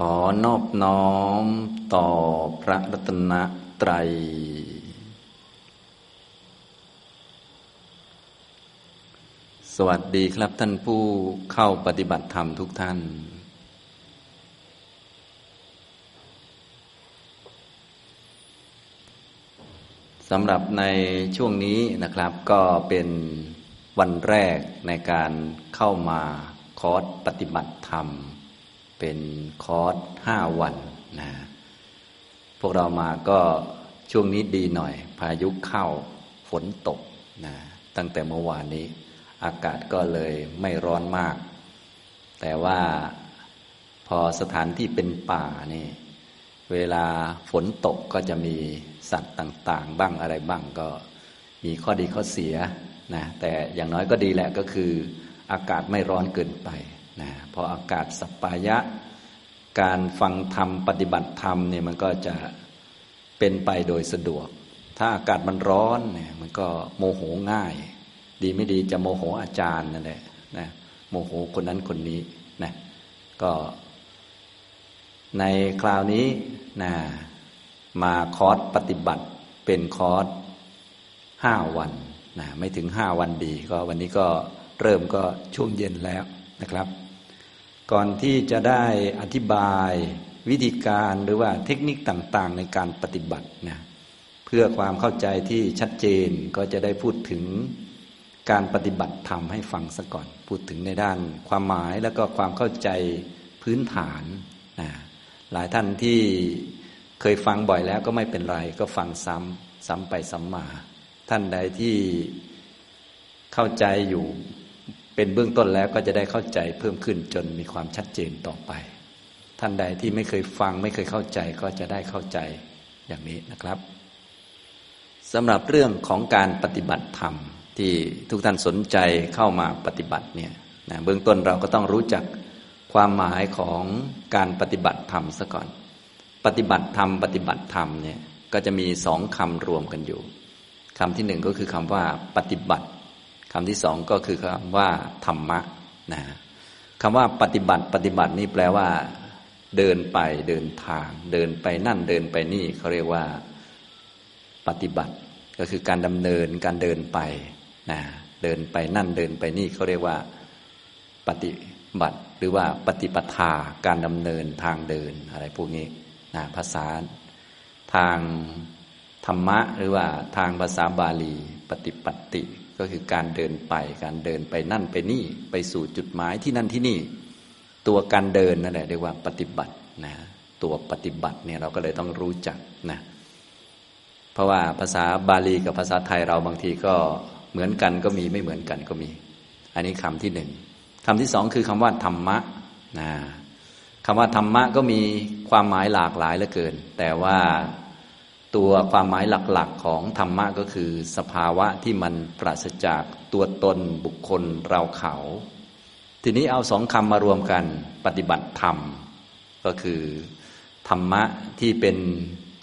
ขอนอบน้อมต่อพระรัตนตรัย สวัสดีครับท่านผู้เข้าปฏิบัติธรรมทุกท่าน สำหรับในช่วงนี้นะครับ ก็เป็นวันแรกในการเข้ามาคอร์สปฏิบัติธรรม เป็นคอร์สห้าวันนะพวกเรามาก็ช่วงนี้ดีหน่อย พายุเข้าฝนตกนะตั้งแต่เมื่อวานนี้ อากาศก็เลยไม่ร้อนมาก แต่ว่าพอสถานที่เป็นป่านี่เวลาฝนตกก็จะมีสัตว์ต่างๆ บ้างอะไรบ้างก็มีข้อดีข้อเสียนะแต่อย่างน้อยก็ดีแหละก็คืออากาศไม่ร้อนเกินไป นะพออากาศสัปปายะ การฟังธรรมปฏิบัติธรรมเนี่ยมันก็จะเป็นไปโดยสะดวก ถ้าอากาศมันร้อนเนี่ยมันก็โมโหง่าย ดีไม่ดีจะโมโหอาจารย์นั่นแหละนะโมโหคนนั้นคนนี้นะก็ในคราวนี้นะมาคอร์สปฏิบัติเป็นคอร์สห้าวันนะไม่ถึงห้าวันดีก็วันนี้ก็เริ่มก็ช่วงเย็นแล้วนะครับ ก่อนที่จะได้อธิบายวิธีการหรือว่าเทคนิคต่างๆ ในการปฏิบัตินะเพื่อความเข้าใจที่ชัดเจนก็จะได้พูดถึงการปฏิบัติธรรมให้ฟังซะก่อน พูดถึงในด้านความหมายแล้วก็ความเข้าใจพื้นฐานนะหลายท่านที่เคยฟังบ่อยแล้วก็ไม่เป็นไร ก็ฟังซ้ำซ้ำไปซ้ำมา ท่านใดที่เข้าใจอยู่ เป็นเบื้องต้นแล้วก็จะได้เข้าใจเพิ่มขึ้นจนมีความชัดเจนต่อไป ท่านใดที่ไม่เคยฟังไม่เคยเข้าใจก็จะได้เข้าใจอย่างนี้นะครับสำหรับเรื่องของการปฏิบัติธรรมที่ทุกท่านสนใจเข้ามาปฏิบัติเนี่ยนะเบื้องต้นเราก็ต้องรู้จักความหมายของการปฏิบัติธรรมซะก่อน ปฏิบัติธรรมปฏิบัติธรรมเนี่ยก็จะมีสองคำรวมกันอยู่คำที่หนึ่งก็คือคำว่าปฏิบัติ คำที่สองก็คือคำว่าธรรมะนะคำว่าปฏิบัติปฏิบัตินี่แปลว่า เดินไปเดินทาง เดินไปนั่นเดินไปนี่เขาเรียกว่าปฏิบัติก็คือการดำเนินการเดินไปนะเดินไปนั่นเดินไปนี่เขาเรียกว่าปฏิบัติ หรือว่าปฏิปทาการดำเนินทางเดินอะไรพวกนี้นะภาษาทางธรรมะ หรือว่าทางภาษาบาลี ปฏิปติ ก็คือการเดินไป การเดินไปนั่นไปนี่ ไปสู่จุดหมายที่นั่นที่นี่ ตัวการเดินนั่นแหละเรียกว่าปฏิบัตินะตัวปฏิบัติเนี่ยเราก็เลยต้องรู้จักนะเพราะว่าภาษาบาลีกับภาษาไทยเราบางทีก็เหมือนกันก็มีไม่เหมือนกันก็มี อันนี้คำที่หนึ่งคำที่สองคือคำว่าธรรมะนะคำว่าธรรมะก็มีความหมายหลากหลายเหลือเกิน แต่ว่า ตัวความหมายหลักๆของธรรมะก็คือ สภาวะที่มันปราศจากตัวตนบุคคลเราเขา ทีนี้เอาสองคำมารวมกันปฏิบัติธรรม ก็คือธรรมะที่เป็น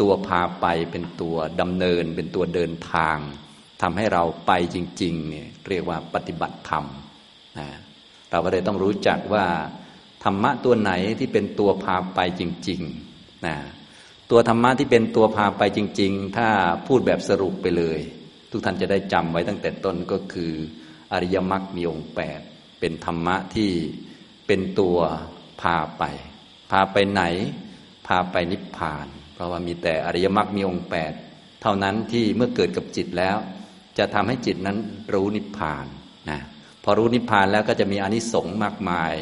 ตัวพาไปเป็นตัวดำเนิน เป็นตัวเดินทางทำให้เราไปจริงๆเนี่ยเรียกว่าปฏิบัติธรรมนะเราก็เลยต้องรู้จักว่าธรรมะตัวไหนที่เป็นตัวพาไปจริงๆนะ ตัวธรรมะที่เป็นตัวพาไปจริง ๆ ถ้าพูดแบบสรุปไปเลย ทุกท่านจะได้จำไว้ตั้งแต่ต้นก็คือ อริยมรรคมีองค์แปดเป็นธรรมะที่เป็นตัวพาไป พาไปไหน พาไปนิพพาน เพราะว่ามีแต่อริยมรรคมีองค์แปดเท่านั้นที่เมื่อเกิดกับจิตแล้ว จะทำให้จิตนั้นรู้นิพพานนะพอรู้นิพพานแล้วก็จะมีอนิสงส์มากมาย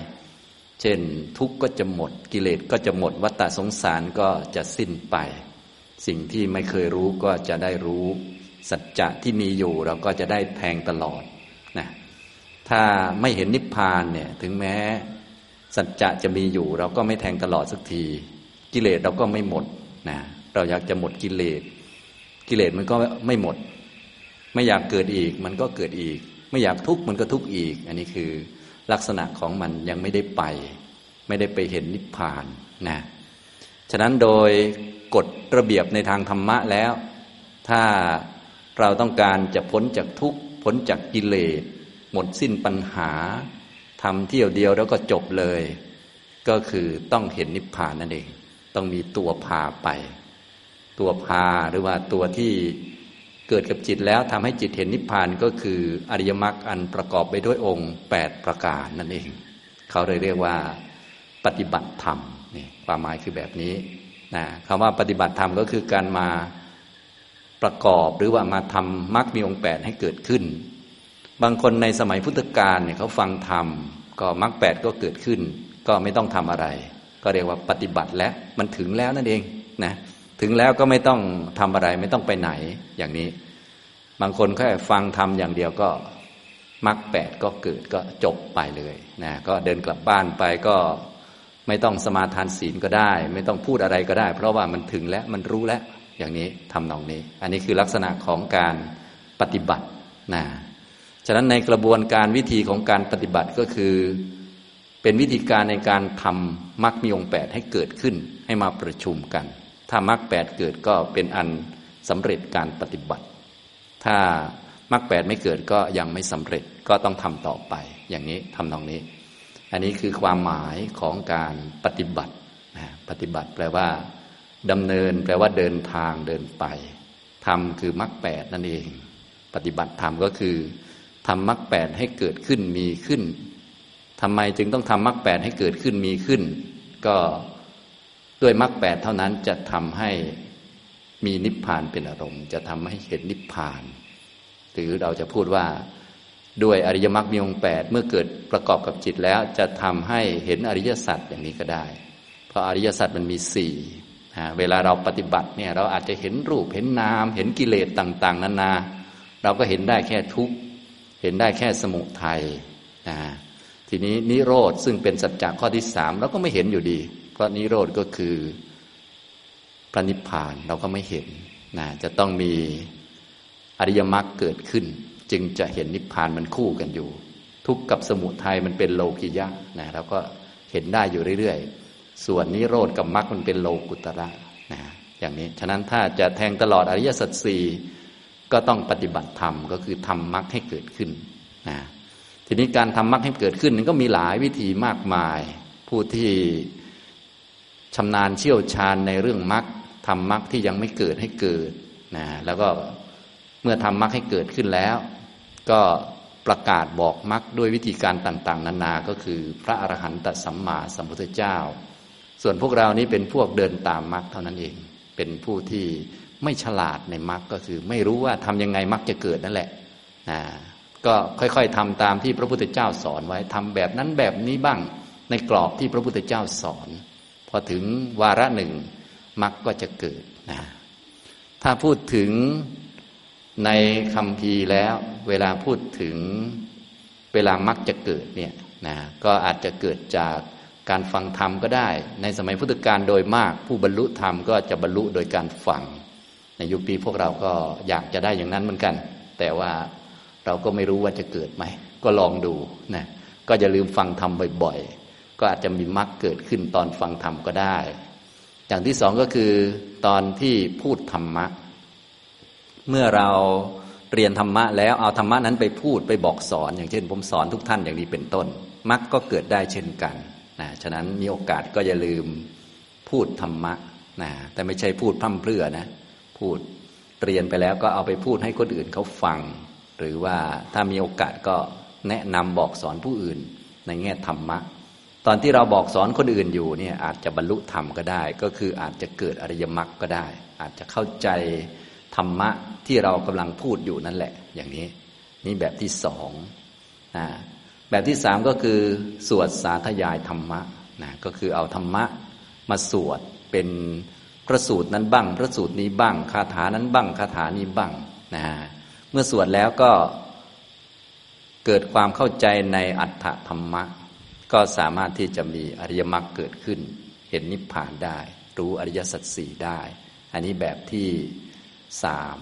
เช่นทุกข์ก็จะหมด กิเลสก็จะหมดวัฏฏสงสารก็จะสิ้นไป สิ่งที่ไม่เคยรู้ก็จะได้รู้ สัจจะที่มีอยู่เราก็จะได้แทงตลอดนะถ้าไม่เห็นนิพพานเนี่ยถึงแม้ สัจจะจะมีอยู่ เราก็ไม่แทงตลอดสักที กิเลสเราก็ไม่หมดนะเราอยากจะหมดกิเลส กิเลสมันก็ไม่หมด ไม่อยากเกิดอีกมันก็เกิดอีก ไม่อยากทุกข์มันก็ทุกข์อีก อันนี้คือ ลักษณะของมันยังไม่ได้ไป ไม่ได้ไปเห็นนิพพานนะฉะนั้นโดยกฎระเบียบในทางธรรมะแล้ว ถ้าเราต้องการจะพ้นจากทุกข์พ้นจากกิเลสหมดสิ้นปัญหาทำเที่ยวเดียวแล้วก็จบเลย ก็คือต้องเห็นนิพพานนั่นเอง ต้องมีตัวพาไป ตัวพาหรือว่าตัวที่ เกิดกับจิตแล้วทำให้จิตเห็นนิพพานก็คืออริยมรรคอันประกอบไปด้วยองค์ 8 ประการนั่นเอง เขาเลยเรียกว่า ปฏิบัติธรรมนี่ความหมายคือแบบนี้นะคำว่าปฏิบัติธรรมก็คือการมาประกอบหรือว่ามาทำมรรคมีองค์แปดให้เกิดขึ้น บางคนในสมัยพุทธกาลเนี่ยเขาฟังธรรมก็มรรคแปดก็เกิดขึ้น ก็ไม่ต้องทำอะไร ก็เรียกว่าปฏิบัติแล้วมันถึงแล้วนั่นเองนะ ถึงแล้วก็ไม่ต้องทำอะไรไม่ต้องไปไหนอย่างนี้ บางคนแค่ฟังทำอย่างเดียวก็มรรคแปดก็เกิดก็จบไปเลยนะก็เดินกลับบ้านไปก็ไม่ต้องสมาทานศีลก็ได้ ไม่ต้องพูดอะไรก็ได้ เพราะว่ามันถึงแล้วมันรู้แล้วอย่างนี้ทำนองนี้ อันนี้คือลักษณะของการปฏิบัตินะฉะนั้นในกระบวนการวิธีของการปฏิบัติก็คือ เป็นวิธีการในการทำมรรคมีองค์แปดให้เกิดขึ้นให้มาประชุมกัน ถ้ามรรคแปดเกิดก็เป็นอันสำเร็จการปฏิบัติ ถ้ามรรคแปดไม่เกิดก็ยังไม่สำเร็จก็ต้องทำต่อไป อย่างนี้ทำนองนี้ อันนี้คือความหมายของการปฏิบัติปฏิบัติแปลว่าดำเนินแปลว่าเดินทางเดินไปทำคือมรรคแปดนั่นเอง ปฏิบัติธรรมก็คือทำมรรคแปดให้เกิดขึ้นมีขึ้นทำไมจึงต้องทำมรรคแปดให้เกิดขึ้นมีขึ้น ก็ ด้วยมรรคแปดเท่านั้นจะทำให้มีนิพพานเป็นอารมณ์ จะทำให้เห็นนิพพาน หรือเราจะพูดว่าด้วยอริยมรรคมีองค์แปดเมื่อเกิดประกอบกับจิตแล้วจะทำให้เห็นอริยสัจอย่างนี้ก็ได้ เพราะอริยสัจมันมีสี่เวลาเราปฏิบัติเนี่ยเราอาจจะเห็นรูปเห็นนาม เห็นกิเลสต่าง ๆนานา เราก็เห็นได้แค่ทุกข์เห็นได้แค่สมุทัยนะทีนี้นิโรธซึ่งเป็นสัจจะข้อที่สามเราก็ไม่เห็นอยู่ดี ราะนิโรธก็คือพระนิพพานเราก็ไม่เห็นนะจะต้องมีอริยมรรคเกิดขึ้น จึงจะเห็นนิพพานมันคู่กันอยู่ ทุกข์กับสมุทัยมันเป็นโลกิยะนะเราก็เห็นได้อยู่เรื่อยๆ ส่วนนิโรธกับมรรคมันเป็นโลกุตระนะอย่างนี้ฉะนั้นถ้าจะแทงตลอดอริยสัจสี่ก็ต้องปฏิบัติธรรมก็คือทำมรรคให้เกิดขึ้นนะทีนี้การทำมรรคให้เกิดขึ้นนั้นก็มีหลายวิธีมากมาย ผู้ที่ ชำนาญเชี่ยวชาญในเรื่องมรรคทำมรรคที่ยังไม่เกิดให้เกิดนะแล้วก็เมื่อทำมรรคให้เกิดขึ้นแล้ว ก็ประกาศบอกมรรคด้วยวิธีการต่าง ๆ นานาก็คือพระอรหันตสัมมาสัมพุทธเจ้า ส่วนพวกเรานี้เป็นพวกเดินตามมรรคเท่านั้นเอง เป็นผู้ที่ไม่ฉลาดในมรรคก็คือ ไม่รู้ว่าทำยังไงมรรคจะเกิดนั่นแหละนะก็ค่อยๆทำตามที่พระพุทธเจ้าสอนไว้ทำแบบนั้นแบบนี้บ้างในกรอบที่พระพุทธเจ้าสอน พอถึงวาระหนึ่งมรรคก็จะเกิดนะถ้าพูดถึงในคำพีแล้ว เวลาพูดถึงเวลามรรคจะเกิดเนี่ยนะก็อาจจะเกิดจากการฟังธรรมก็ได้ ในสมัยพุทธกาลโดยมาก ผู้บรรลุธรรมก็จะบรรลุโดยการฟัง ในยุคปีพวกเราก็อยากจะได้อย่างนั้นเหมือนกัน แต่ว่าเราก็ไม่รู้ว่าจะเกิดไหม ก็ลองดูนะก็อย่าลืมฟังธรรมบ่อยๆ ก็อาจจะมีมรรคเกิดขึ้นตอนฟังธรรมก็ได้ อย่างที่สองก็คือตอนที่พูดธรรมะ เมื่อเราเรียนธรรมะแล้วเอาธรรมะนั้นไปพูดไปบอกสอน อย่างเช่น ผมสอนทุกท่านอย่างนี้เป็นต้นมรรคก็เกิดได้เช่นกันนะฉะนั้นมีโอกาสก็อย่าลืมพูดธรรมะนะแต่ไม่ใช่พูดพั่มเพรื่อนะ พูดเรียนไปแล้วก็เอาไปพูดให้คนอื่นเขาฟัง หรือว่าถ้ามีโอกาสก็แนะนำบอกสอนผู้อื่นในแง่ธรรมะ ตอนที่เราบอกสอนคนอื่นอยู่เนี่ยอาจจะบรรลุธรรมก็ได้ ก็คืออาจจะเกิดอริยมรรคก็ได้ อาจจะเข้าใจธรรมะที่เรากำลังพูดอยู่นั่นแหละ อย่างนี้ นี่แบบที่สองนะแบบที่สามก็คือ สวดสาธยายธรรมะนะก็คือเอาธรรมะมาสวดเป็นพระสูตรนั้นบ้าง พระสูตรนี้บ้างคาถานั้นบ้างคาถานี้บ้างนะเมื่อสวดแล้วก็เกิดความเข้าใจในอัตถธรรมะ ก็สามารถที่จะมีอริยมรรคเกิดขึ้น เห็นนิพพานได้ รู้อริยสัจสี่ได้ อันนี้แบบที่สาม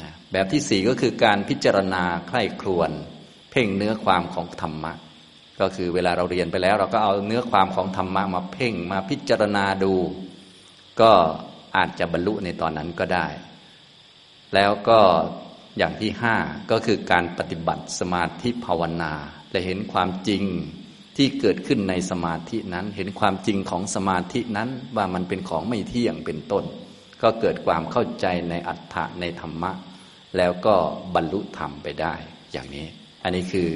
นะแบบที่สี่ก็คือการพิจารณาใคร่ครวน เพ่งเนื้อความของธรรมะ ก็คือเวลาเราเรียนไปแล้ว เราก็เอาเนื้อความของธรรมะมาเพ่งมาพิจารณาดู ก็อาจจะบรรลุในตอนนั้นก็ได้ แล้วก็อย่างที่ห้าก็คือการปฏิบัติสมาธิภาวนาและเห็นความจริง ที่เกิดขึ้นในสมาธินั้น เห็นความจริงของสมาธินั้นว่ามันเป็นของไม่เที่ยงเป็นต้น ก็เกิดความเข้าใจในอัฏฐะในธรรมะ แล้วก็บรรลุธรรมไปได้ อย่างนี้ อันนี้คือ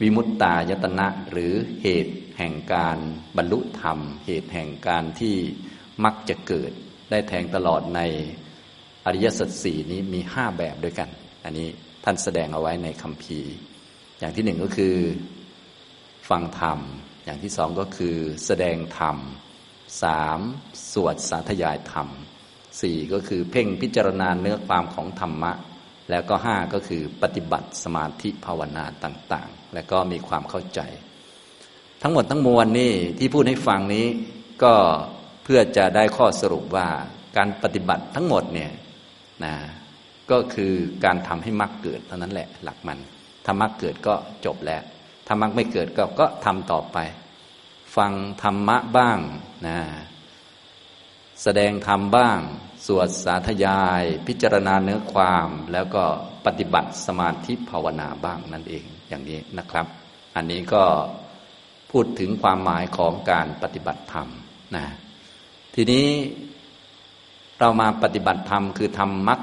วิมุตตายตนะหรือเหตุแห่งการบรรลุธรรม เหตุแห่งการที่มักจะเกิด ได้แทงตลอดในอริยสัจสี่นี้มีห้าแบบด้วยกัน อันนี้ท่านแสดงเอาไว้ในคำพีอย่างที่หนึ่งก็คือ ฟังธรรม อย่างที่สองก็คือแสดงธรรมสามสวดสาธยายธรรมสี่ก็คือเพ่งพิจารณาเนื้อความของธรรมะ แล้วก็ห้าก็คือปฏิบัติสมาธิภาวนาต่าง ๆ และก็มีความเข้าใจ ทั้งหมดทั้งมวลนี่ที่พูดให้ฟังนี้ก็เพื่อจะได้ข้อสรุปว่าการปฏิบัติทั้งหมดเนี่ยนะก็คือการทำให้มรรคเกิดเท่านั้นแหละหลักมันถ้ามรรคเกิดก็จบแล้ว ถ้ามรรคไม่เกิดก็ก็ทำต่อไป ฟังธรรมะบ้างนะแสดงธรรมบ้าง สวดสาธยาย พิจารณาเนื้อความ แล้วก็ปฏิบัติสมาธิภาวนาบ้างนั่นเองอย่างนี้นะครับ อันนี้ก็พูดถึงความหมายของการปฏิบัติธรรมนะทีนี้เรามาปฏิบัติธรรมคือทำมรรค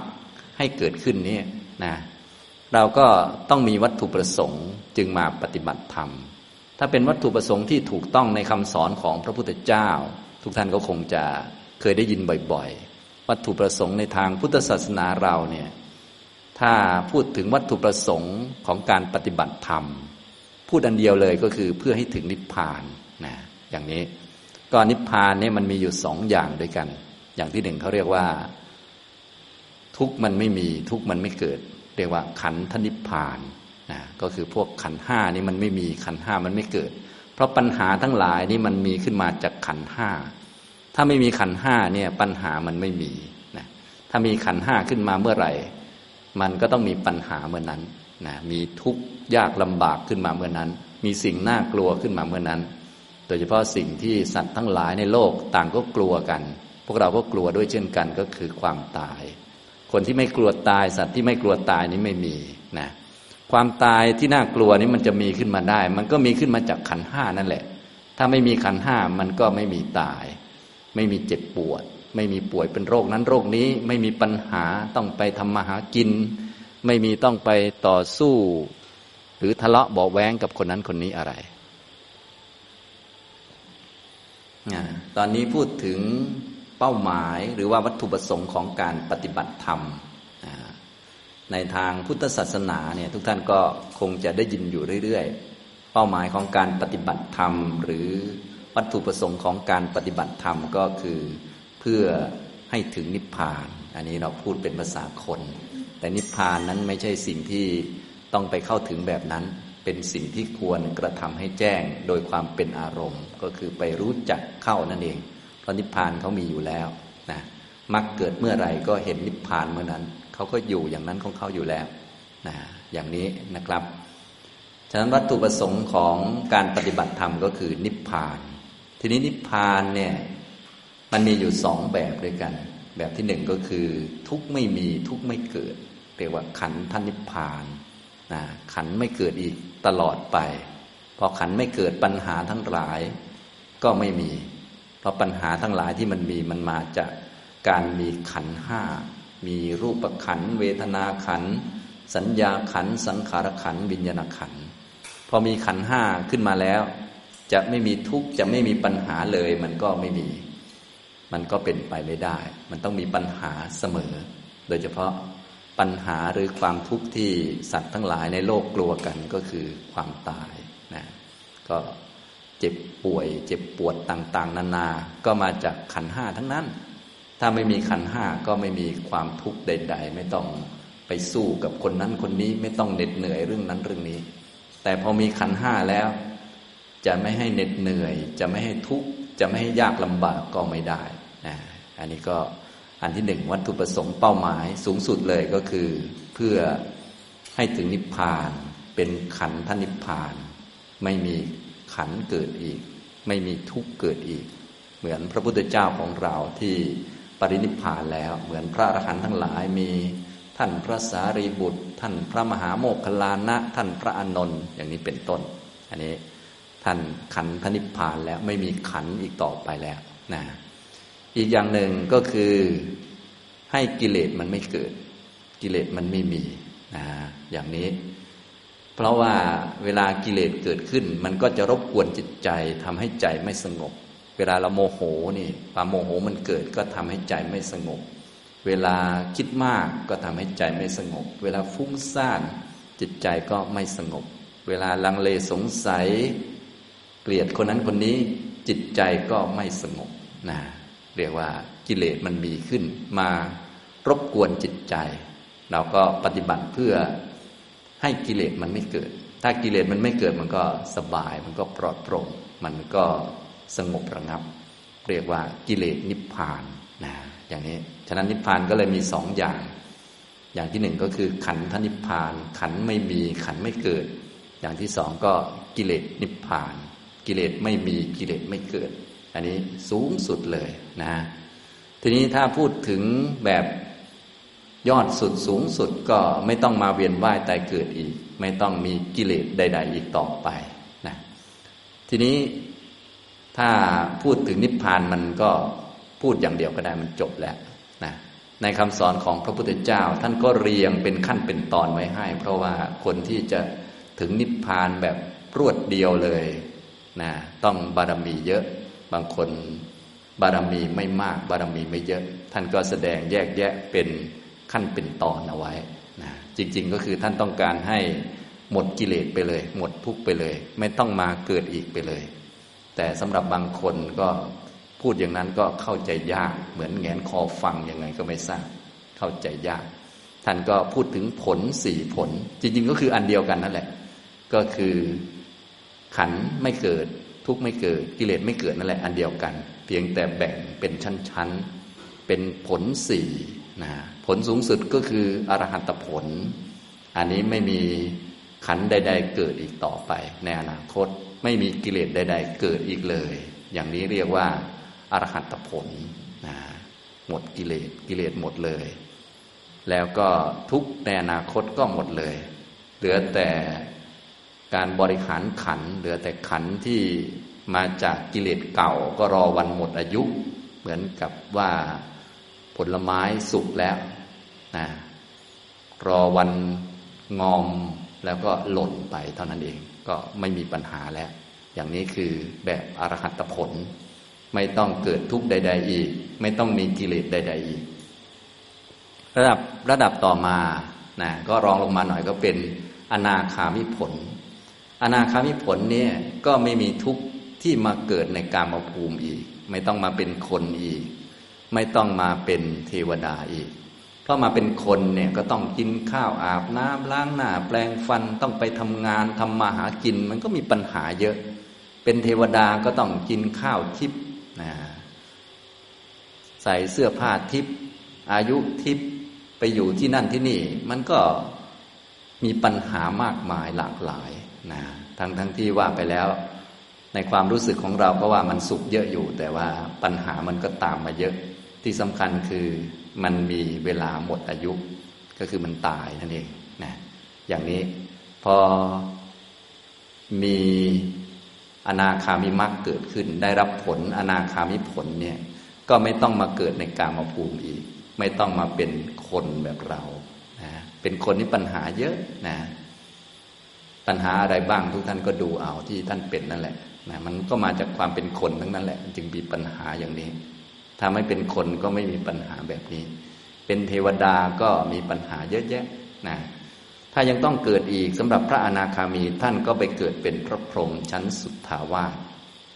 ให้เกิดขึ้นนี่นะ เราก็ต้องมีวัตถุประสงค์จึงมาปฏิบัติธรรม ถ้าเป็นวัตถุประสงค์ที่ถูกต้องในคำสอนของพระพุทธเจ้า ทุกท่านก็คงจะเคยได้ยินบ่อยๆ วัตถุประสงค์ในทางพุทธศาสนาเราเนี่ยถ้าพูดถึงวัตถุประสงค์ของการปฏิบัติธรรม พูดอันเดียวเลยก็คือเพื่อให้ถึงนิพพานนะอย่างนี้ก็นิพพานเนี่ยมันมีอยู่สองอย่างด้วยกัน อย่างที่หนึ่งเขาเรียกว่า ทุกมันไม่มีทุกมันไม่เกิด เรียกว่าขันธนิพพานนะก็คือพวกขันห้านี่มันไม่มีขันห้ามันไม่เกิด เพราะปัญหาทั้งหลายนี่มันมีขึ้นมาจากขันห้าถ้าไม่มีขันห้าเนี่ยปัญหามันไม่มีนะถ้ามีขันห้าขึ้นมาเมื่อไหร่ มันก็ต้องมีปัญหาเมื่อนั้นนะมีทุกข์ยากลำบากขึ้นมาเมื่อนั้น มีสิ่งน่ากลัวขึ้นมาเมื่อนั้น โดยเฉพาะสิ่งที่สัตว์ทั้งหลายในโลกต่างก็กลัวกัน พวกเราก็กลัวด้วยเช่นกันก็คือความตาย คนที่ไม่กลัวตายสัตว์ที่ไม่กลัวตายนี้ไม่มีนะความตายที่น่ากลัวนี้มันจะมีขึ้นมาได้ มันก็มีขึ้นมาจากขันห้านั่นแหละ ถ้าไม่มีขันห้ามันก็ไม่มีตาย ไม่มีเจ็บปวด ไม่มีป่วยเป็นโรคนั้นโรคนี้ไม่มีปัญหาต้องไปทำมาหากิน ไม่มีต้องไปต่อสู้ หรือทะเลาะเบาแวงกับคนนั้นคนนี้อะไรตอนนี้พูดถึง เป้าหมายหรือว่าวัตถุประสงค์ของการปฏิบัติธรรม ในทางพุทธศาสนาเนี่ยทุกท่านก็คงจะได้ยินอยู่เรื่อยๆ เป้าหมายของการปฏิบัติธรรม หรือวัตถุประสงค์ของการปฏิบัติธรรมก็คือเพื่อให้ถึงนิพพาน อันนี้เราพูดเป็นภาษาคน แต่นิพพานนั้นไม่ใช่สิ่งที่ต้องไปเข้าถึงแบบนั้น เป็นสิ่งที่ควรกระทำให้แจ้งโดยความเป็นอารมณ์ ก็คือไปรู้จักเข้านั่นเอง ราะนิพพานเขามีอยู่แล้วนะมักเกิดเมื่อไหร่ก็เห็นนิพพานเมื่อนั้น เขาก็อยู่อย่างนั้นของเขาอยู่แล้วนะอย่างนี้นะครับ ฉะนั้นวัตถุประสงค์ของการปฏิบัติธรรมก็คือนิพพาน ทีนี้นิพพานเนี่ยมันมีอยู่สองแบบด้วยกัน แบบที่หนึ่งก็คือทุกไม่มีทุกไม่เกิด เรียกว่าขันธนิพพานนะขันไม่เกิดอีกตลอดไป พอขันไม่เกิดปัญหาทั้งหลายก็ไม่มี ราะปัญหาทั้งหลายที่มันมีมันมาจากการมีขันห้า มีรูปขัน เวทนาขัน สัญญาขัน สังขารขันวิญญาณขัน พอมีขันห้าขึ้นมาแล้ว จะไม่มีทุกข์จะไม่มีปัญหาเลยมันก็ไม่มี มันก็เป็นไปไม่ได้ มันต้องมีปัญหาเสมอ โดยเฉพาะปัญหาหรือความทุกข์ที่สัตว์ทั้งหลายในโลกกลัวกันก็คือความตายนะก็ เจ็บป่วย เจ็บปวดต่างๆ นานา ก็มาจากขันห้าทั้งนั้น ถ้าไม่มีขันห้าก็ไม่มีความทุกข์ใด ๆ ไม่ต้องไปสู้กับคนนั้นคนนี้ไม่ต้องเหน็ดเหนื่อยเรื่องนั้นเรื่องนี้ แต่พอมีขันห้าแล้ว จะไม่ให้เหน็ดเหนื่อย จะไม่ให้ทุกข์จะไม่ให้ยากลำบากก็ไม่ได้นะอันนี้ก็อันที่หนึ่งวัตถุประสงค์เป้าหมายสูงสุดเลยก็คือเพื่อให้ถึงนิพพานเป็นขันธนิพพาน ไม่มี ขันเกิดอีก ไม่มีทุกข์เกิดอีก เหมือนพระพุทธเจ้าของเราที่ปรินิพพานแล้วเหมือนพระอรหันต์ทั้งหลายมีท่านพระสารีบุตร ท่านพระมหาโมคคลานะท่านพระอานนท์อย่างนี้เป็นต้น อันนี้ท่านขันธนิพพานแล้วไม่มีขันอีกต่อไปแล้วนะอีกอย่างหนึ่งก็คือให้กิเลสมันไม่เกิด กิเลสมันไม่มีนะอย่างนี้ เพราะว่าเวลากิเลสเกิดขึ้น มันก็จะรบกวนจิตใจทำให้ใจไม่สงบ เวลาเราโมโหนี่ความโมโหมันเกิดก็ทำให้ใจไม่สงบ เวลาคิดมากก็ทำให้ใจไม่สงบ เวลาฟุ้งซ่านจิตใจก็ไม่สงบ เวลาลังเลสงสัย เกลียดคนนั้นคนนี้จิตใจก็ไม่สงบนะเรียกว่ากิเลสมันมีขึ้นมารบกวนจิตใจ เราก็ปฏิบัติเพื่อ ให้กิเลสมันไม่เกิด ถ้ากิเลสมันไม่เกิดมันก็สบาย มันก็ปลอดโปร่ง มันก็สงบระงับ เรียกว่ากิเลสนิพพานนะอย่างนี้ ฉะนั้นนิพพานก็เลยมีสองอย่าง อย่างที่หนึ่งก็คือขันธนิพพาน ขันไม่มีขันไม่เกิด อย่างที่สองก็กิเลสนิพพาน กิเลสไม่มีกิเลสไม่เกิด อันนี้สูงสุดเลยนะทีนี้ถ้าพูดถึงแบบ ยอดสุดสูงสุดก็ไม่ต้องมาเวียนว่ายตายเกิดอีก ไม่ต้องมีกิเลสใด ๆ อีกต่อไปนะทีนี้ถ้าพูดถึงนิพพานมันก็พูดอย่างเดียวก็ได้มันจบแล้วนะในคำสอนของพระพุทธเจ้า ท่านก็เรียงเป็นขั้นเป็นตอนไว้ให้ เพราะว่าคนที่จะถึงนิพพานแบบรวดเดียวเลยนะต้องบารมีเยอะบางคนบารมีไม่มากบารมีไม่เยอะ ท่านก็แสดงแยกแยะเป็น ขั้นเป็นตอนเอาไว้นะจริง ๆ ก็คือท่านต้องการให้หมดกิเลสไปเลย หมดทุกไปเลย ไม่ต้องมาเกิดอีกไปเลย แต่สำหรับบางคนก็พูดอย่างนั้นก็เข้าใจยาก เหมือนแงนคอฟังยังไงก็ไม่ทราบเข้าใจยาก ท่านก็พูดถึงผลสี่ผล จริง ๆ ก็คืออันเดียวกันนั่นแหละ ก็คือขันไม่เกิดทุกไม่เกิดกิเลสไม่เกิดนั่นแหละอันเดียวกัน เพียงแต่แบ่งเป็นชั้นๆเป็นผลสี่นะ ผลสูงสุดก็คืออรหัตผล อันนี้ไม่มีขันใด ๆ เกิดอีกต่อไป ในอนาคตไม่มีกิเลสใด ๆ เกิดอีกเลย อย่างนี้เรียกว่าอรหัตผลนะหมดกิเลสกิเลสหมดเลย แล้วก็ทุกในอนาคตก็หมดเลย เหลือแต่การบริหารขัน เหลือแต่ขันที่มาจากกิเลสเก่าก็รอวันหมดอายุ เหมือนกับว่าผลไม้สุกแล้ว นะรอวันงอมแล้วก็หล่นไปเท่านั้นเองก็ไม่มีปัญหาแล้ว อย่างนี้คือแบบอรหัตผล ไม่ต้องเกิดทุกข์ใด ๆ อีก ไม่ต้องมีกิเลสใด ๆ อีก ระดับระดับต่อมานะก็รองลงมาหน่อยก็เป็นอนาคามิผล อนาคามิผลเนี่ยก็ไม่มีทุกข์ที่มาเกิดในกามภูมิอีก ไม่ต้องมาเป็นคนอีก ไม่ต้องมาเป็นเทวดาอีก เพราะมาเป็นคนเนี่ยก็ต้องกินข้าวอาบน้ำล้างหน้า แปลงฟันต้องไปทำงานทำมาหากิน มันก็มีปัญหาเยอะ เป็นเทวดาก็ต้องกินข้าวทิพย์นะใส่เสื้อผ้าทิพย์อายุทิพย์ไปอยู่ที่นั่นที่นี่ มันก็มีปัญหามากมายหลากหลายนะทั้งทั้งที่ว่าไปแล้ว ในความรู้สึกของเราก็ว่ามันสุขเยอะอยู่ แต่ว่าปัญหามันก็ตามมาเยอะที่สำคัญคือ มันมีเวลาหมดอายุ ก็คือมันตายนั่นเองนะอย่างนี้พอมีอนาคามิมักเกิดขึ้น ได้รับผลอนาคามิผลเนี่ยก็ไม่ต้องมาเกิดในกามภูมิอีก ไม่ต้องมาเป็นคนแบบเรานะเป็นคนที่ปัญหาเยอะนะ ปัญหาอะไรบ้างทุกท่านก็ดูเอาที่ท่านเป็นนั่นแหละนะมันก็มาจากความเป็นคนทั้งนั้นแหละ จึงมีปัญหาอย่างนี้ ถ้าไม่เป็นคนก็ไม่มีปัญหาแบบนี้ เป็นเทวดาก็มีปัญหาเยอะแยะนะถ้ายังต้องเกิดอีกสำหรับพระอนาคามีท่านก็ไปเกิดเป็นพระพรหมชั้นสุทธาวาส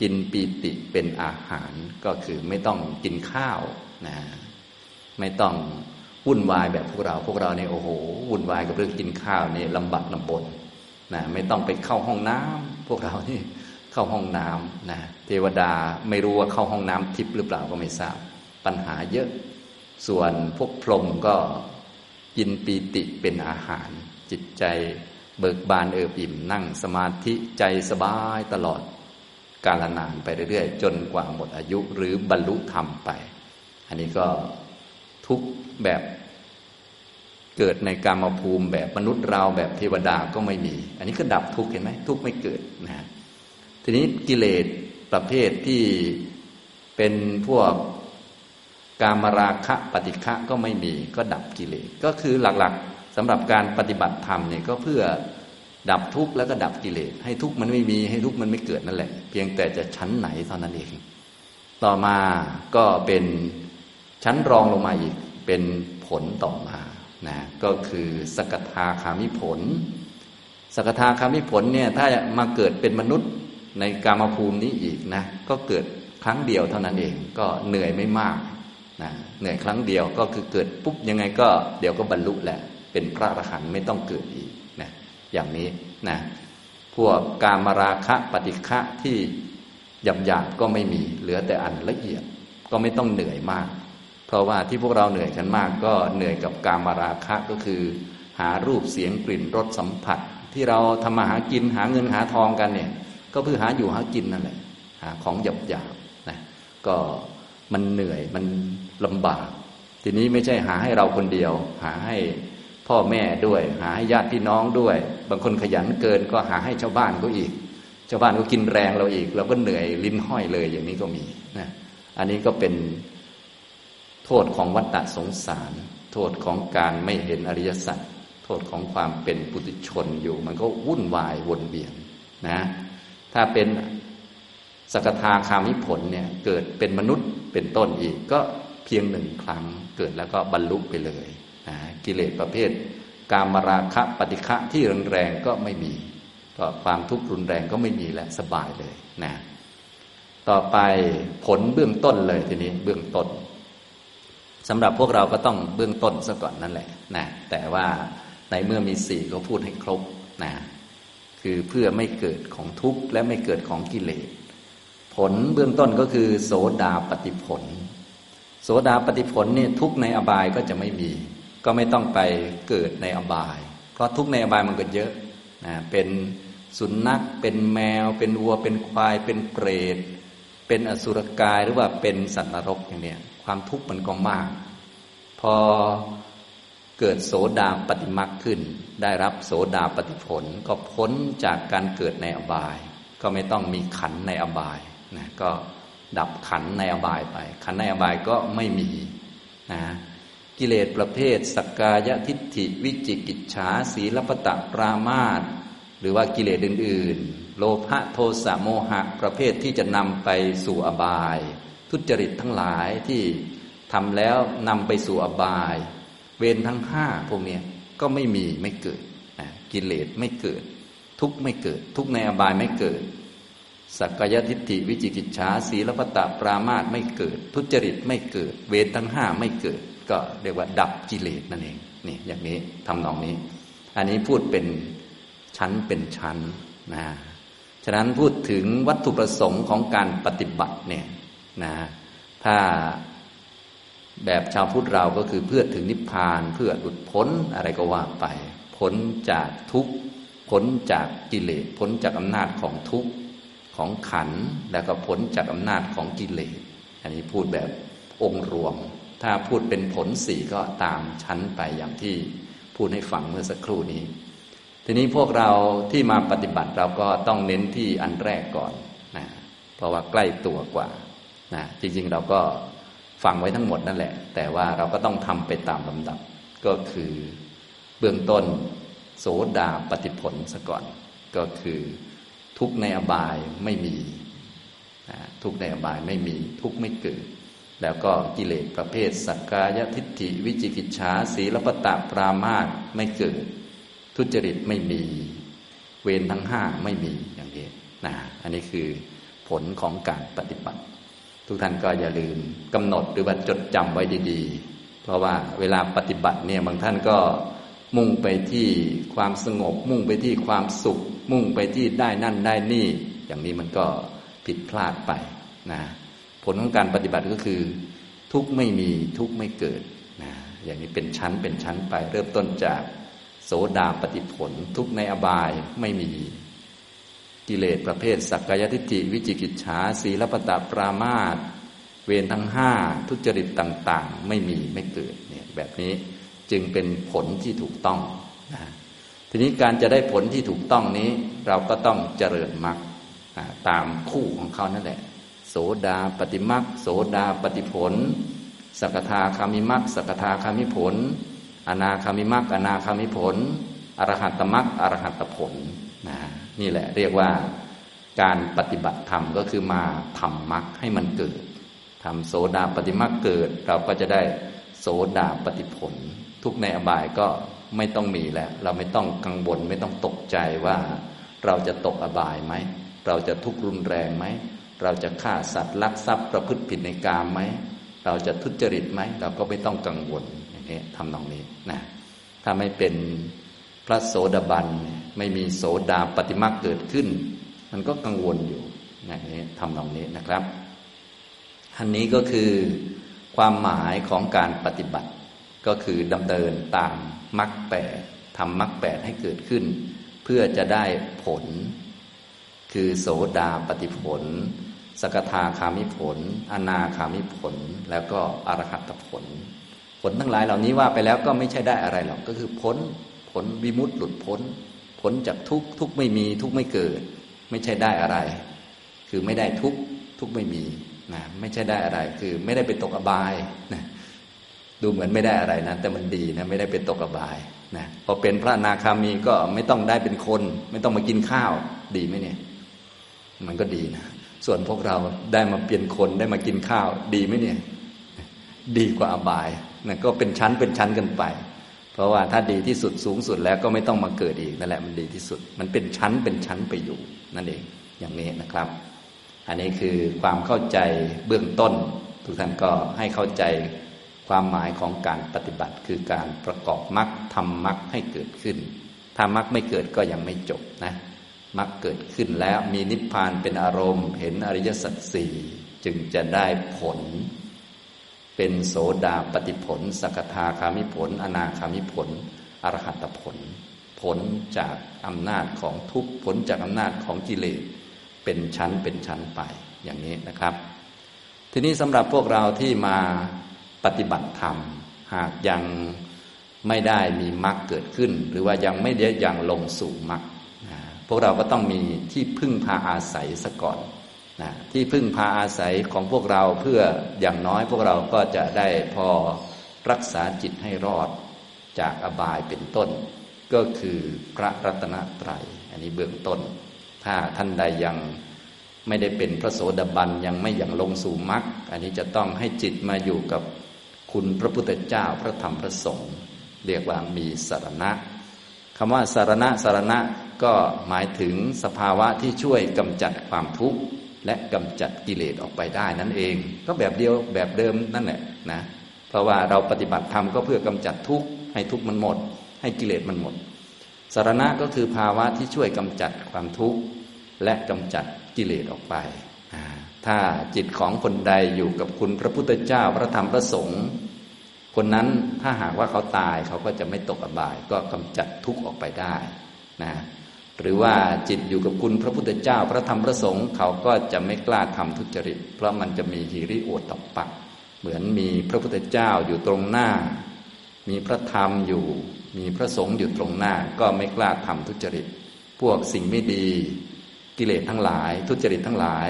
กินปีติเป็นอาหารก็คือไม่ต้องกินข้าวนะไม่ต้องวุ่นวายแบบพวกเรา พวกเราเนี่ยโอ้โหวุ่นวายกับเรื่องกินข้าวนี่ลำบากลำบนนะไม่ต้องไปเข้าห้องน้ำพวกเรานี่เข้าห้องน้ำนะ ทวดาไม่รู้ว่าเข้าห้องน้ำทิพย์หรือเปล่าก็ไม่ทราบ ปัญหาเยอะ ส่วนพวกพรหมก็กินปีติเป็นอาหาร จิตใจเบิกบานเอิบอิ่มนั่งสมาธิใจสบายตลอดกาลนานไปเรื่อยๆ จนกว่าหมดอายุหรือบรรลุธรรมไป อันนี้ก็ทุกแบบเกิดในกามภูมิแบบมนุษย์เราแบบเทวดาก็ไม่มี อันนี้ก็ดับทุกข์เห็นไหมทุกข์ไม่เกิดนะทีนี้กิเลส ประเภทที่เป็นพวกกามราคะปฏิฆะก็ไม่มีก็ดับกิเลสก็คือหลักๆสำหรับการปฏิบัติธรรมเนี่ยก็เพื่อดับทุกข์แล้วก็ดับกิเลสให้ทุกข์มันไม่มีให้ทุกข์มันไม่เกิดนั่นแหละ เพียงแต่จะชั้นไหนเท่านั้นเอง ต่อมาก็เป็นชั้นรองลงมาอีกเป็นผลต่อมานะก็คือสกทาคามิผล สกทาคามิผลเนี่ยถ้ามาเกิดเป็นมนุษย์ ในกามภูมินี้อีกนะ ก็เกิดครั้งเดียวเท่านั้นเอง ก็เหนื่อยไม่มากนะเหนื่อยครั้งเดียวก็คือเกิดปุ๊บยังไงก็เดี๋ยวก็บรรลุแหละ เป็นพระอรหันต์ไม่ต้องเกิดอีกนะอย่างนี้นะพวกกามราคะปฏิฆะที่หยาบหยาบก็ไม่มีเหลือแต่อันละเอียดก็ไม่ต้องเหนื่อยมาก เพราะว่าที่พวกเราเหนื่อยกันมาก ก็เหนื่อยกับกามราคะก็คือ หารูปเสียงกลิ่นรสสัมผัส ที่เราทำมาหากินหาเงินหาทองกันเนี่ย ก็เพื่อหาอยู่หากินนั่นแหละ หาของหยาบหยาบนะก็มันเหนื่อยมันลำบาก ทีนี้ไม่ใช่หาให้เราคนเดียว หาให้พ่อแม่ด้วย หาให้ญาติพี่น้องด้วย บางคนขยันเกินก็หาให้ชาวบ้านก็อีก ชาวบ้านก็กินแรงเราอีก เราก็เหนื่อยลิ้นห้อยเลยอย่างนี้ก็มีนะอันนี้ก็เป็นโทษของวัฏฏะสงสาร โทษของการไม่เห็นอริยสัจโทษของความเป็นปุถุชนอยู่ มันก็วุ่นวายวนเวียนนะ ถ้าเป็นสกทาคามิผลเนี่ยเกิดเป็นมนุษย์เป็นต้นอีก ก็เพียงหนึ่งครั้งเกิดแล้วก็บรรลุไปเลยนะกิเลสประเภท กามราคะปฏิฆะที่แรงๆก็ไม่มี ก็ความทุกข์รุนแรงก็ไม่มีและสบายเลยนะต่อไปผลเบื้องต้นเลยทีนี้เบื้องต้นสำหรับพวกเราก็ต้องเบื้องต้นซะก่อนนั่นแหละนะแต่ว่าในเมื่อมีสี่ก็พูดให้ครบนะ คือเพื่อไม่เกิดของทุกข์และไม่เกิดของกิเลส ผลเบื้องต้นก็คือ โสดาปฏิผล โสดาปฏิผลนี่ทุกในอบายก็จะไม่มี ก็ไม่ต้องไปเกิดในอบาย เพราะทุกในอบายมันก็เยอะนะเป็นสุนัขเป็นแมว เป็นวัว เป็นควาย เป็นเปรตเป็นอสุรกายหรือว่าเป็นสัตว์นรกอย่างเนี้ยความทุกข์มันก็มาก พอ เกิดโสดาปฏิมักขึ้น ได้รับโสดาปฏิผล ก็พ้นจากการเกิดในอบาย ก็ไม่ต้องมีขันในอบายนะก็ดับขันในอบายไป ขันในอบายก็ไม่มีนะกิเลสประเภทสักกายทิฏฐิวิจิกิจฉาสีลปตะปรามาตหรือว่ากิเลสอื่น ๆ โลภะโทสะโมหะประเภทที่จะนำไปสู่อบาย ทุจริตทั้งหลายที่ทำแล้วนำไปสู่อบาย เวรทั้งห้าพวกนี้ก็ไม่มีไม่เกิดกิเลสไม่เกิด ทุกไม่เกิด ทุกในอบายไม่เกิด สักกายทิฏฐิวิจิกิจฉาสีลปตะปรามาตไม่เกิด ทุจริตไม่เกิด เวรทั้งห้าไม่เกิด ก็เรียกว่า ดับกิเลสนั่นเองนี่อย่างนี้ทำนองนี้ อันนี้พูดเป็นชั้นเป็นชั้นนะฉะนั้นพูดถึงวัตถุประสงค์ของการปฏิบัติเนี่ยนะถ้า แบบชาวพุทธเราก็คือเพื่อถึงนิพพานเพื่อหลุดพ้นอะไรก็ว่าไป พ้นจากทุกข์พ้นจากกิเลสพ้นจากอำนาจของทุกข์ของขันแล้วก็พ้นจากอำนาจของกิเลสอันนี้พูดแบบองค์รวม ถ้าพูดเป็นผลสี่ก็ตามชั้นไปอย่างที่พูดให้ฟังเมื่อสักครู่นี้ ทีนี้พวกเราที่มาปฏิบัติเราก็ต้องเน้นที่อันแรกก่อนนะเพราะว่าใกล้ตัวกว่านะจริงๆเราก็ ฟังไว้ทั้งหมดนั่นแหละ แต่ว่าเราก็ต้องทำไปตามลำดับ ก็คือเบื้องต้นโสดาปฏิผลซะก่อน ก็คือทุกในอบายไม่มี ทุกในอบายไม่มีทุกไม่เกิด แล้วก็กิเลสประเภท สักกายทิฏฐิวิจิกิจฉาสีลปตะปรามาตไม่เกิด ทุจริตไม่มี เวรทั้งห้าไม่มีอย่างนี้นะอันนี้คือผลของการปฏิบัติ ทุกท่านก็อย่าลืมกำหนดหรือว่าจดจำไว้ดีๆ เพราะว่าเวลาปฏิบัติเนี่ยบางท่านก็มุ่งไปที่ความสงบ มุ่งไปที่ความสุข มุ่งไปที่ได้นั่นได้นี่ อย่างนี้มันก็ผิดพลาดไปนะผลของการปฏิบัติก็คือ ทุกไม่มีทุกไม่เกิดนะอย่างนี้เป็นชั้นเป็นชั้นไป เริ่มต้นจากโสดาปฏิผล ทุกในอบายไม่มี กิเลสประเภท สักกายทิฏฐิวิจิกิจฉาสีลปตาปรามาตเวรทั้งห้าทุจริตต่าง ๆ ไม่มีไม่เกิดเนี่ยแบบนี้จึงเป็นผลที่ถูกต้องนะทีนี้การจะได้ผลที่ถูกต้องนี้ เราก็ต้องเจริญมรรคตามคู่ของเขานั่นแหละ โสดาปฏิมักโสดาปฏิผล สกทาคามิมักสกทาคามิผล อนาคามิมักอนาคามิผลอรหัตมักอรหัตผลนะนี่แหละเรียกว่าการปฏิบัติธรรมก็คือมาทำมักให้มันเกิดทำโสดาปฏิมักเกิด เราก็จะได้โสดาปฏิผล ทุกในอบายก็ไม่ต้องมีแล้ว เราไม่ต้องกังวลไม่ต้องตกใจว่า เราจะตกอบายไหม เราจะทุกข์รุนแรงไหม เราจะฆ่าสัตว์ลักทรัพย์ประพฤติผิดในกามไหม เราจะทุจริตไหม เราก็ไม่ต้องกังวลอย่างนี้ทำนองนี้นะถ้าไม่เป็น พระโสดาบันไม่มีโสดาปฏิมาเกิดขึ้น มันก็กังวลอยู่อย่างนี้ทำนองนี้นะครับ อันนี้ก็คือความหมายของการปฏิบัติก็คือดำเนินตามมรรคแปดทำมรรคแปดให้เกิดขึ้น เพื่อจะได้ผล คือโสดาปฏิผล สกทาคามิผล อนาคามิผล แล้วก็อรหัตผล ผลทั้งหลายเหล่านี้ว่าไปแล้วก็ไม่ใช่ได้อะไรหรอกก็คือพ้น ผลวิมุตต์หลุดพ้นผลจากทุกทุกไม่มีทุกไม่เกิด ไม่ใช่ได้อะไร คือไม่ได้ทุกทุกไม่มีนะไม่ใช่ได้อะไร คือไม่ได้ไปตกอบายนะดูเหมือนไม่ได้อะไรนะแต่มันดีนะไม่ได้ไปตกอบายนะพอเป็นพระนาคามีก็ไม่ต้องได้เป็นคน ไม่ต้องมากินข้าวดีไหมเนี่ย มันก็ดีนะส่วนพวกเราได้มาเปลี่ยนคนได้มากินข้าว ดีไหมเนี่ย ดีกว่าอบายนะก็เป็นชั้นเป็นชั้นกันไป เพราะว่าถ้าดีที่สุดสูงสุดแล้วก็ไม่ต้องมาเกิดอีกนั่นแหละมันดีที่สุด มันเป็นชั้นเป็นชั้นไปอยู่นั่นเองอย่างนี้นะครับ อันนี้คือความเข้าใจเบื้องต้น ทุกท่านก็ให้เข้าใจความหมายของการปฏิบัติ คือการประกอบมรรคทำมรรคให้เกิดขึ้น ถ้ามรรคไม่เกิดก็ยังไม่จบนะมรรคเกิดขึ้นแล้วมีนิพพานเป็นอารมณ์ เห็นอริยสัจสี่จึงจะได้ผล เป็นโสดาปฏิผล สกทาคามิผล อนาคามิผล อรหัตผล ผลจากอำนาจของทุกผลจากอำนาจของกิเลสเป็นชั้นเป็นชั้นไปอย่างนี้นะครับ ทีนี้สำหรับพวกเราที่มาปฏิบัติธรรม หากยังไม่ได้มีมรรคเกิดขึ้น หรือว่ายังไม่ได้ยังลงสู่มรรคพวกเราก็ต้องมีที่พึ่งพาอาศัยซะก่อน นะที่พึ่งพาอาศัยของพวกเราเพื่ออย่างน้อยพวกเราก็จะได้พอรักษาจิตให้รอดจากอบายเป็นต้น ก็คือพระรัตนตรัย อันนี้เบื้องต้น ถ้าท่านใดยังไม่ได้เป็นพระโสดาบันยังไม่อย่างลงสู่มรรคอันนี้จะต้องให้จิตมาอยู่กับคุณพระพุทธเจ้าพระธรรมพระสงฆ์เรียกว่ามีสารณะคำว่าสารณะสารณะก็หมายถึงสภาวะที่ช่วยกำจัดความทุกข์ และกำจัดกิเลสออกไปได้นั่นเอง ก็แบบเดียวแบบเดิมนั่นแหละนะ เพราะว่าเราปฏิบัติธรรมก็เพื่อกำจัดทุกข์ให้ทุกข์มันหมด ให้กิเลสมันหมด สารณะก็คือภาวะที่ช่วยกำจัดความทุกข์และกำจัดกิเลสออกไป ถ้าจิตของคนใดอยู่กับคุณพระพุทธเจ้าพระธรรมพระสงฆ์คนนั้นถ้าหากว่าเขาตายเขาก็จะไม่ตกอบาย ก็กำจัดทุกข์ออกไปได้นะ หรือว่าจิตอยู่กับคุณพระพุทธเจ้า พระธรรมพระสงฆ์เขาก็จะไม่กล้าทำทุจริต เพราะมันจะมีหิริโอตตปักเหมือนมีพระพุทธเจ้าอยู่ตรงหน้า มีพระธรรมอยู่ มีพระสงฆ์อยู่ตรงหน้า ก็ไม่กล้าทำทุจริต พวกสิ่งไม่ดี กิเลสทั้งหลาย ทุจริตทั้งหลาย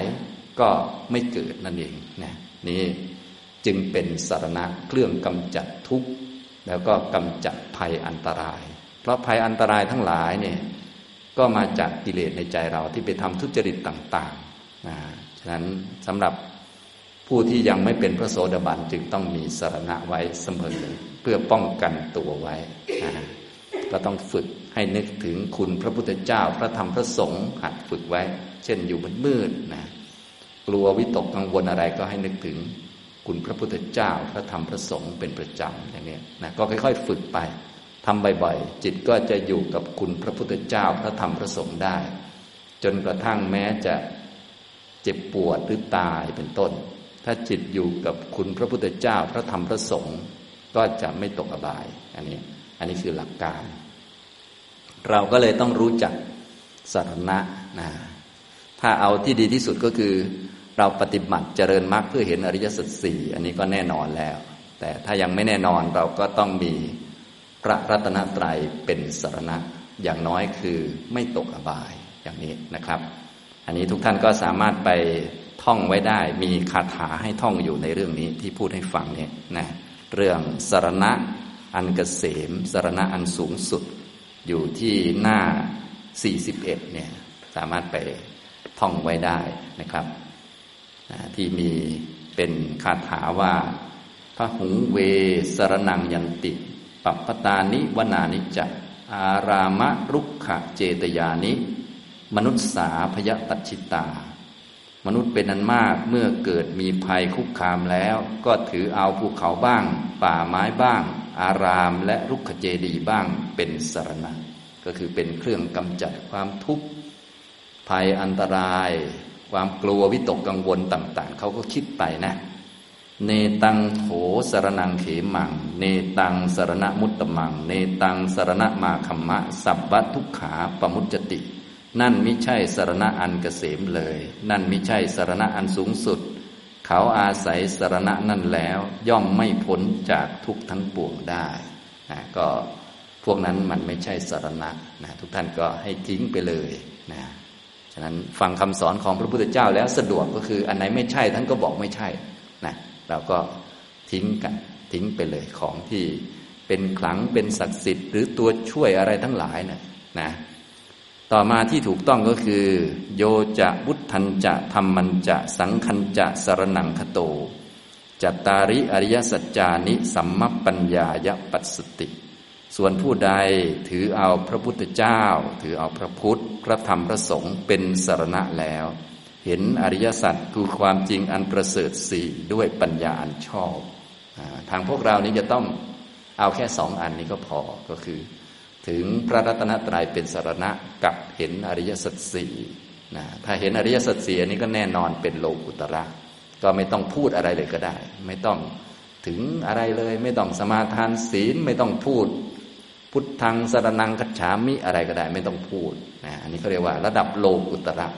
ก็ไม่เกิดนั่นเองนะนี่จึงเป็นสารณะเครื่องกำจัดทุกข์แล้วก็กำจัดภัยอันตราย เพราะภัยอันตรายทั้งหลายเนี่ย ก็มาจากกิเลสในใจเราที่ไปทำทุจริตต่างๆนะฉะนั้นสำหรับผู้ที่ยังไม่เป็นพระโสดาบันจึงต้องมีสารณะไว้เสมอเพื่อป้องกันตัวไว้นะก็ต้องฝึกให้นึกถึงคุณพระพุทธเจ้าพระธรรมพระสงฆ์หัดฝึกไว้ เช่นอยู่มืดๆนะกลัววิตกกังวลอะไรก็ให้นึกถึงคุณพระพุทธเจ้า พระธรรมพระสงฆ์เป็นประจำอย่างนี้นะก็ค่อย ๆ ฝึกไป ทำบ่อยๆจิตก็จะอยู่กับคุณพระพุทธเจ้าพระธรรมพระสงฆ์ได้ จนกระทั่งแม้จะเจ็บปวดหรือตายเป็นต้น ถ้าจิตอยู่กับคุณพระพุทธเจ้าพระธรรมพระสงฆ์ก็จะไม่ตกอบาย อันนี้ อันนี้คือหลักการ เราก็เลยต้องรู้จักสารณะนะถ้าเอาที่ดีที่สุดก็คือ เราปฏิบัติเจริญมรรคเพื่อเห็นอริยสัจสี่อันนี้ก็แน่นอนแล้ว แต่ถ้ายังไม่แน่นอนเราก็ต้องมี พระรัตนตรัยเป็นสารณะอย่างน้อยคือไม่ตกอบายอย่างนี้นะครับ อันนี้ทุกท่านก็สามารถไปท่องไว้ได้ มีคาถาให้ท่องอยู่ในเรื่องนี้ที่พูดให้ฟังเนี่ยนะเรื่องสรณะอันกเกษมสรณะอันสูงสุด อยู่ที่หน้า 41เนี่ยสามารถไปท่องไว้ได้นะครับที่มีเป็นคาถาว่าพระหุงเวสรนังยันติ ปัปปตานิวนานิจัอารามะรุกขเจตยานิ มนุษย์สาพยตัชิตา มนุษย์เป็นนันมากเมื่อเกิดมีภัยคุกคามแล้ว ก็ถือเอาภูเขาบ้าง ป่าไม้บ้าง อารามและรุกขเจดีบ้างเป็นสารณะ ก็คือเป็นเครื่องกำจัดความทุกข์ภัยอันตราย ความกลัววิตกกังวลต่าง ๆเขาก็คิดไปนะ เนตังโถสรนังเขมัง เนตังสรณมุตตมัง เนตังสรณมาคัมมะ สัพพทุกขาปมุจจติ นั่นไม่ใช่สรณะอันเกษมเลย นั่นไม่ใช่สรณะอันสูงสุด เขาอาศัยสรณะนั่นแล้ว ย่อมไม่พ้นจากทุกทั้งปวงได้นะก็พวกนั้นมันไม่ใช่สรณะนะทุกท่านก็ให้ทิ้งไปเลยนะฉะนั้นฟังคำสอนของพระพุทธเจ้าแล้วสะดวกก็คืออันไหนไม่ใช่ท่านก็บอกไม่ใช่นะ เราก็ทิ้งกันทิ้งไปเลยของที่เป็นขลังเป็นศักดิ์สิทธิ์หรือตัวช่วยอะไรทั้งหลายนะนะ ต่อมาที่ถูกต้องก็คือ โยจะบุทันจะธรรมันจะสังคันจะสรนังคโตจัตตาริอริยสัจจานิสัมมปัญญายปัสสติ ส่วนผู้ใดถือเอาพระพุทธเจ้า ถือเอาพระพุทธ พระธรรมพระสงฆ์เป็นสารณะแล้ว เห็นอริยสัจคือความจริงอันประเสริฐสี่ด้วยปัญญาอันชอบทางพวกเรานี้จะต้องเอาแค่สองอันนี้ก็พอก็คือ ถึงพระรัตนตรัยเป็นสารณะกับเห็นอริยสัจสี่นะถ้าเห็นอริยสัจสี่อันนี้ก็แน่นอนเป็นโลกุตระก็ไม่ต้องพูดอะไรเลยก็ได้ ไม่ต้องถึงอะไรเลย ไม่ต้องสมาทานศีลไม่ต้องพูด พุทธังสรนังคัจฉามิอะไรก็ได้ ไม่ต้องพูดนะอันนี้เขาเรียกว่าระดับโลกุตระ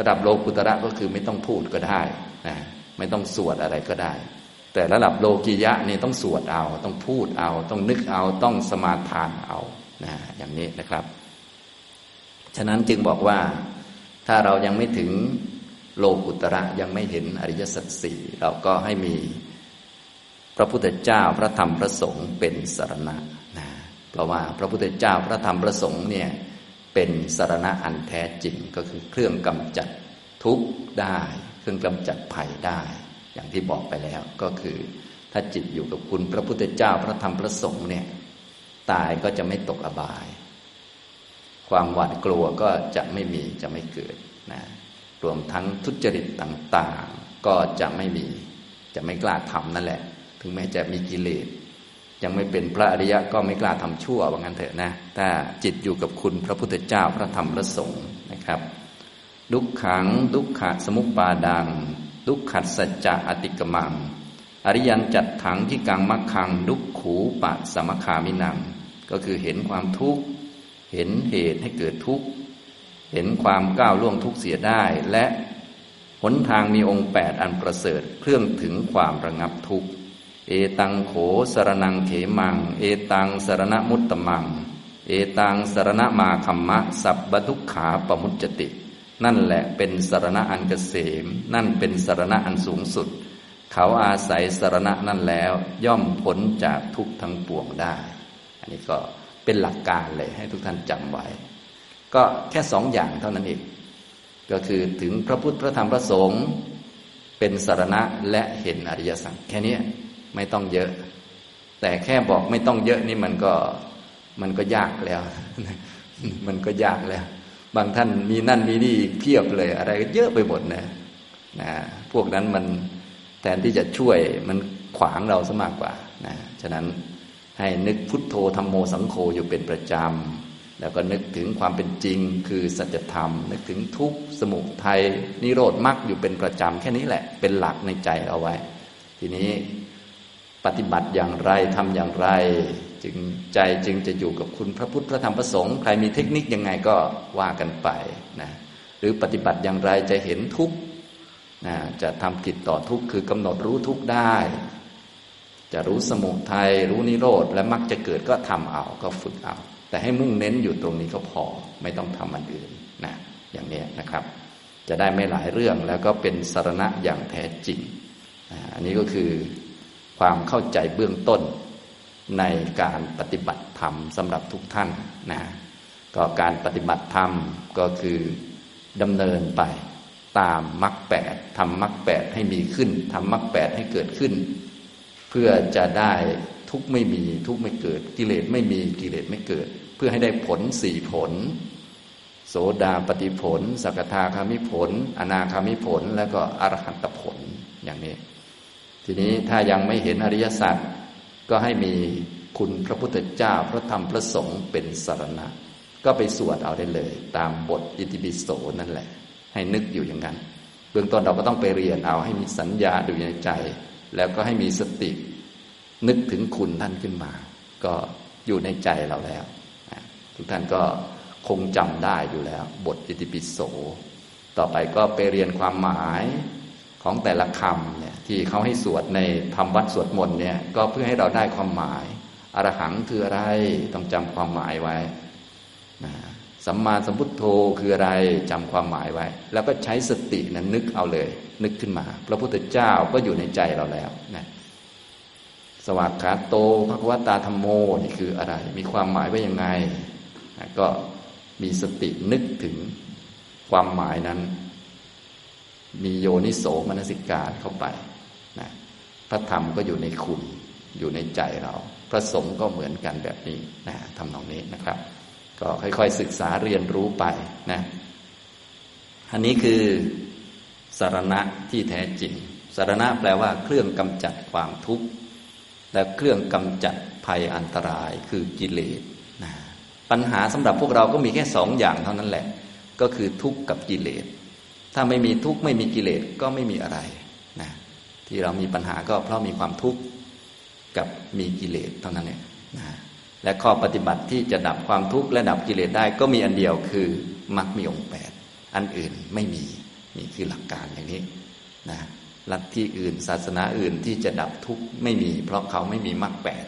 ระดับโลกุตระก็คือไม่ต้องพูดก็ได้นะไม่ต้องสวดอะไรก็ได้ แต่ระดับโลกิยะนี่ต้องสวดเอา ต้องพูดเอา ต้องนึกเอา ต้องสมาทานเอานะอย่างนี้นะครับ ฉะนั้นจึงบอกว่าถ้าเรายังไม่ถึงโลกุตระยังไม่เห็นอริยสัจสี่เราก็ให้มีพระพุทธเจ้าพระธรรมพระสงฆ์เป็นสารณะนะเพราะว่าพระพุทธเจ้าพระธรรมพระสงฆ์เนี่ย เป็นสารณะอันแท้จริงก็คือเครื่องกำจัดทุกข์ได้ เครื่องกำจัดภัยได้ อย่างที่บอกไปแล้วก็คือ ถ้าจิตอยู่กับคุณพระพุทธเจ้าพระธรรมพระสงฆ์เนี่ยตายก็จะไม่ตกอบาย ความหวาดกลัวก็จะไม่มีจะไม่เกิดนะรวมทั้งทุจริตต่างๆ ก็จะไม่มี จะไม่กล้าทำนั่นแหละ ถึงแม้จะมีกิเลส ยังไม่เป็นพระอริยะก็ไม่กล้าทำชั่วว่างั้นเถอะนะถ้าจิตอยู่กับคุณพระพุทธเจ้าพระธรรมพระสงฆ์นะครับ ดุขขังดุขขะสมุปปาดัง ดุขขัดสัจจะอติกมัง อริยันจัดถังที่กังมักขัง ดุขขูปะสมคามินัง ก็คือเห็นความทุกข์ เห็นเหตุให้เกิดทุกข์ เห็นความก้าวล่วงทุกข์เสียได้และหนทางมีองค์แปดอันประเสริฐเครื่องถึงความระงับทุกข์ เอตังโขสรนังเขมัง เอตังสรณมุตตมัง เอตังสรณมาคัมมะ สับบทุกขาปมุจติ นั่นแหละเป็นสรณะอันเกษม นั่นเป็นสรณะอันสูงสุด เขาอาศัยสรณะนั่นแล้ว ย่อมพ้นจากทุกทั้งปวงได้ อันนี้ก็เป็นหลักการเลยให้ทุกท่านจำไว้ ก็แค่สองอย่างเท่านั้นเองก็คือถึงพระพุทธพระธรรมพระสงฆ์เป็นสารณะและเห็นอริยสัจแค่นี้ ไม่ต้องเยอะ แต่แค่บอกไม่ต้องเยอะนี่มันก็มันก็ยากแล้ว มันก็ยากแล้ว บางท่านมีนั่นมีนี่เพียบเลย อะไรก็เยอะไปหมดนะนะพวกนั้นมันแทนที่จะช่วยมันขวางเราซะมากกว่านะฉะนั้นให้นึกพุทโธธรรมโมสังโฆอยู่เป็นประจำ แล้วก็นึกถึงความเป็นจริงคือสัจธรรม นึกถึงทุกสมุทัยนิโรธมรรคอยู่เป็นประจำ แค่นี้แหละเป็นหลักในใจเอาไว้ ทีนี้ ปฏิบัติอย่างไรทำอย่างไร จึงใจจึงจะอยู่กับคุณพระพุทธพระธรรมพระสงฆ์ใครมีเทคนิคยังไงก็ว่ากันไปนะหรือปฏิบัติอย่างไรจะเห็นทุกนะจะทำกิจต่อทุกคือกำหนดรู้ทุกได้ จะรู้สมุทัยรู้นิโรธและมักจะเกิดก็ทำเอาก็ฝึกเอา แต่ให้มุ่งเน้นอยู่ตรงนี้ก็พอไม่ต้องทำอันอื่นนะอย่างนี้นะครับ จะได้ไม่หลายเรื่องแล้วก็เป็นสารณะอย่างแท้จริงอันนี้ก็คือ ความเข้าใจเบื้องต้นในการปฏิบัติธรรมสำหรับทุกท่านนะก็การปฏิบัติธรรมก็คือดำเนินไปตามมรรคแปดทำมรรคแปดให้มีขึ้นทำมรรคแปดให้เกิดขึ้น เพื่อจะได้ทุกไม่มีทุกไม่เกิด กิเลสไม่มีกิเลสไม่เกิด เพื่อให้ได้ผลสี่ผล โสดาปฏิผล สกทาคามิผล อนาคามิผล แล้วก็อรหันตผลอย่างนี้ ทีนี้ถ้ายังไม่เห็นอริยสัจก็ให้มีคุณพระพุทธเจ้าพระธรรมพระสงฆ์เป็นสารณะ ก็ไปสวดเอาได้เลย ตามบทอิติปิโสนั่นแหละ ให้นึกอยู่อย่างนั้น เบื้องต้นเราก็ต้องไปเรียนเอาให้มีสัญญาดูในใจ แล้วก็ให้มีสติ นึกถึงคุณท่านขึ้นมา ก็อยู่ในใจเราแล้ว ทุกท่านก็คงจำได้อยู่แล้ว บทอิติปิโส ต่อไปก็ไปเรียนความหมาย ของแต่ละคำเนี่ยที่เขาให้สวดในธรรมวัดสวดมนต์เนี่ยก็เพื่อให้เราได้ความหมายอรหังคืออะไรต้องจำความหมายไว้นะสัมมาสัมพุทโธคืออะไรจำความหมายไว้ แล้วก็ใช้สตินั้นนึกเอาเลย นึกขึ้นมา พระพุทธเจ้าก็อยู่ในใจเราแล้วนะสวากขาโตภควตาธรรมโมนี่คืออะไร มีความหมายว่ายังไงนะก็มีสตินึกถึงความหมายนั้น มีโยนิโสมนสิการเข้าไปนะพระธรรมก็อยู่ในคุณอยู่ในใจเรา พระสงฆ์ก็เหมือนกันแบบนี้นะทำนองนี้นะครับ ก็ค่อยๆศึกษาเรียนรู้ไปนะอันนี้คือสารณะที่แท้จริง สารณะแปลว่าเครื่องกำจัดความทุกข์และเครื่องกำจัดภัยอันตรายคือกิเลสนะปัญหาสำหรับพวกเราก็มีแค่สองอย่างเท่านั้นแหละ ก็คือทุกข์กับกิเลส ถ้าไม่มีทุกข์ไม่มีกิเลสก็ไม่มีอะไรนะที่เรามีปัญหาก็เพราะมีความทุกข์กับมีกิเลสเท่านั้นเองนะและข้อปฏิบัติที่จะดับความทุกข์และดับกิเลสได้ก็มีอันเดียวคือมรรคมีองค์แปดอันอื่นไม่มีนี่คือหลักการอย่างนี้นะลัทธิอื่น ศาสนาอื่นที่จะดับทุกข์ไม่มี เพราะเขาไม่มีมรรคแปด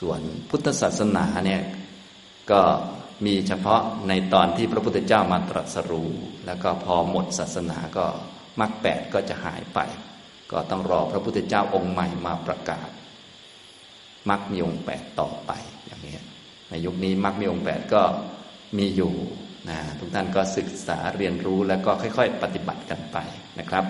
ส่วนพุทธศาสนาเนี่ยก็ มีเฉพาะในตอนที่พระพุทธเจ้ามาตรัสรู้ แล้วก็พอหมดศาสนาก็มรรคแปดก็จะหายไป ก็ต้องรอพระพุทธเจ้าองค์ใหม่มาประกาศมรรคมีองค์แปดต่อไปอย่างนี้ในยุคนี้มรรคมีองค์แปดก็มีอยู่นะทุกท่านก็ศึกษาเรียนรู้แล้วก็ค่อย ๆ ปฏิบัติกันไปนะครับ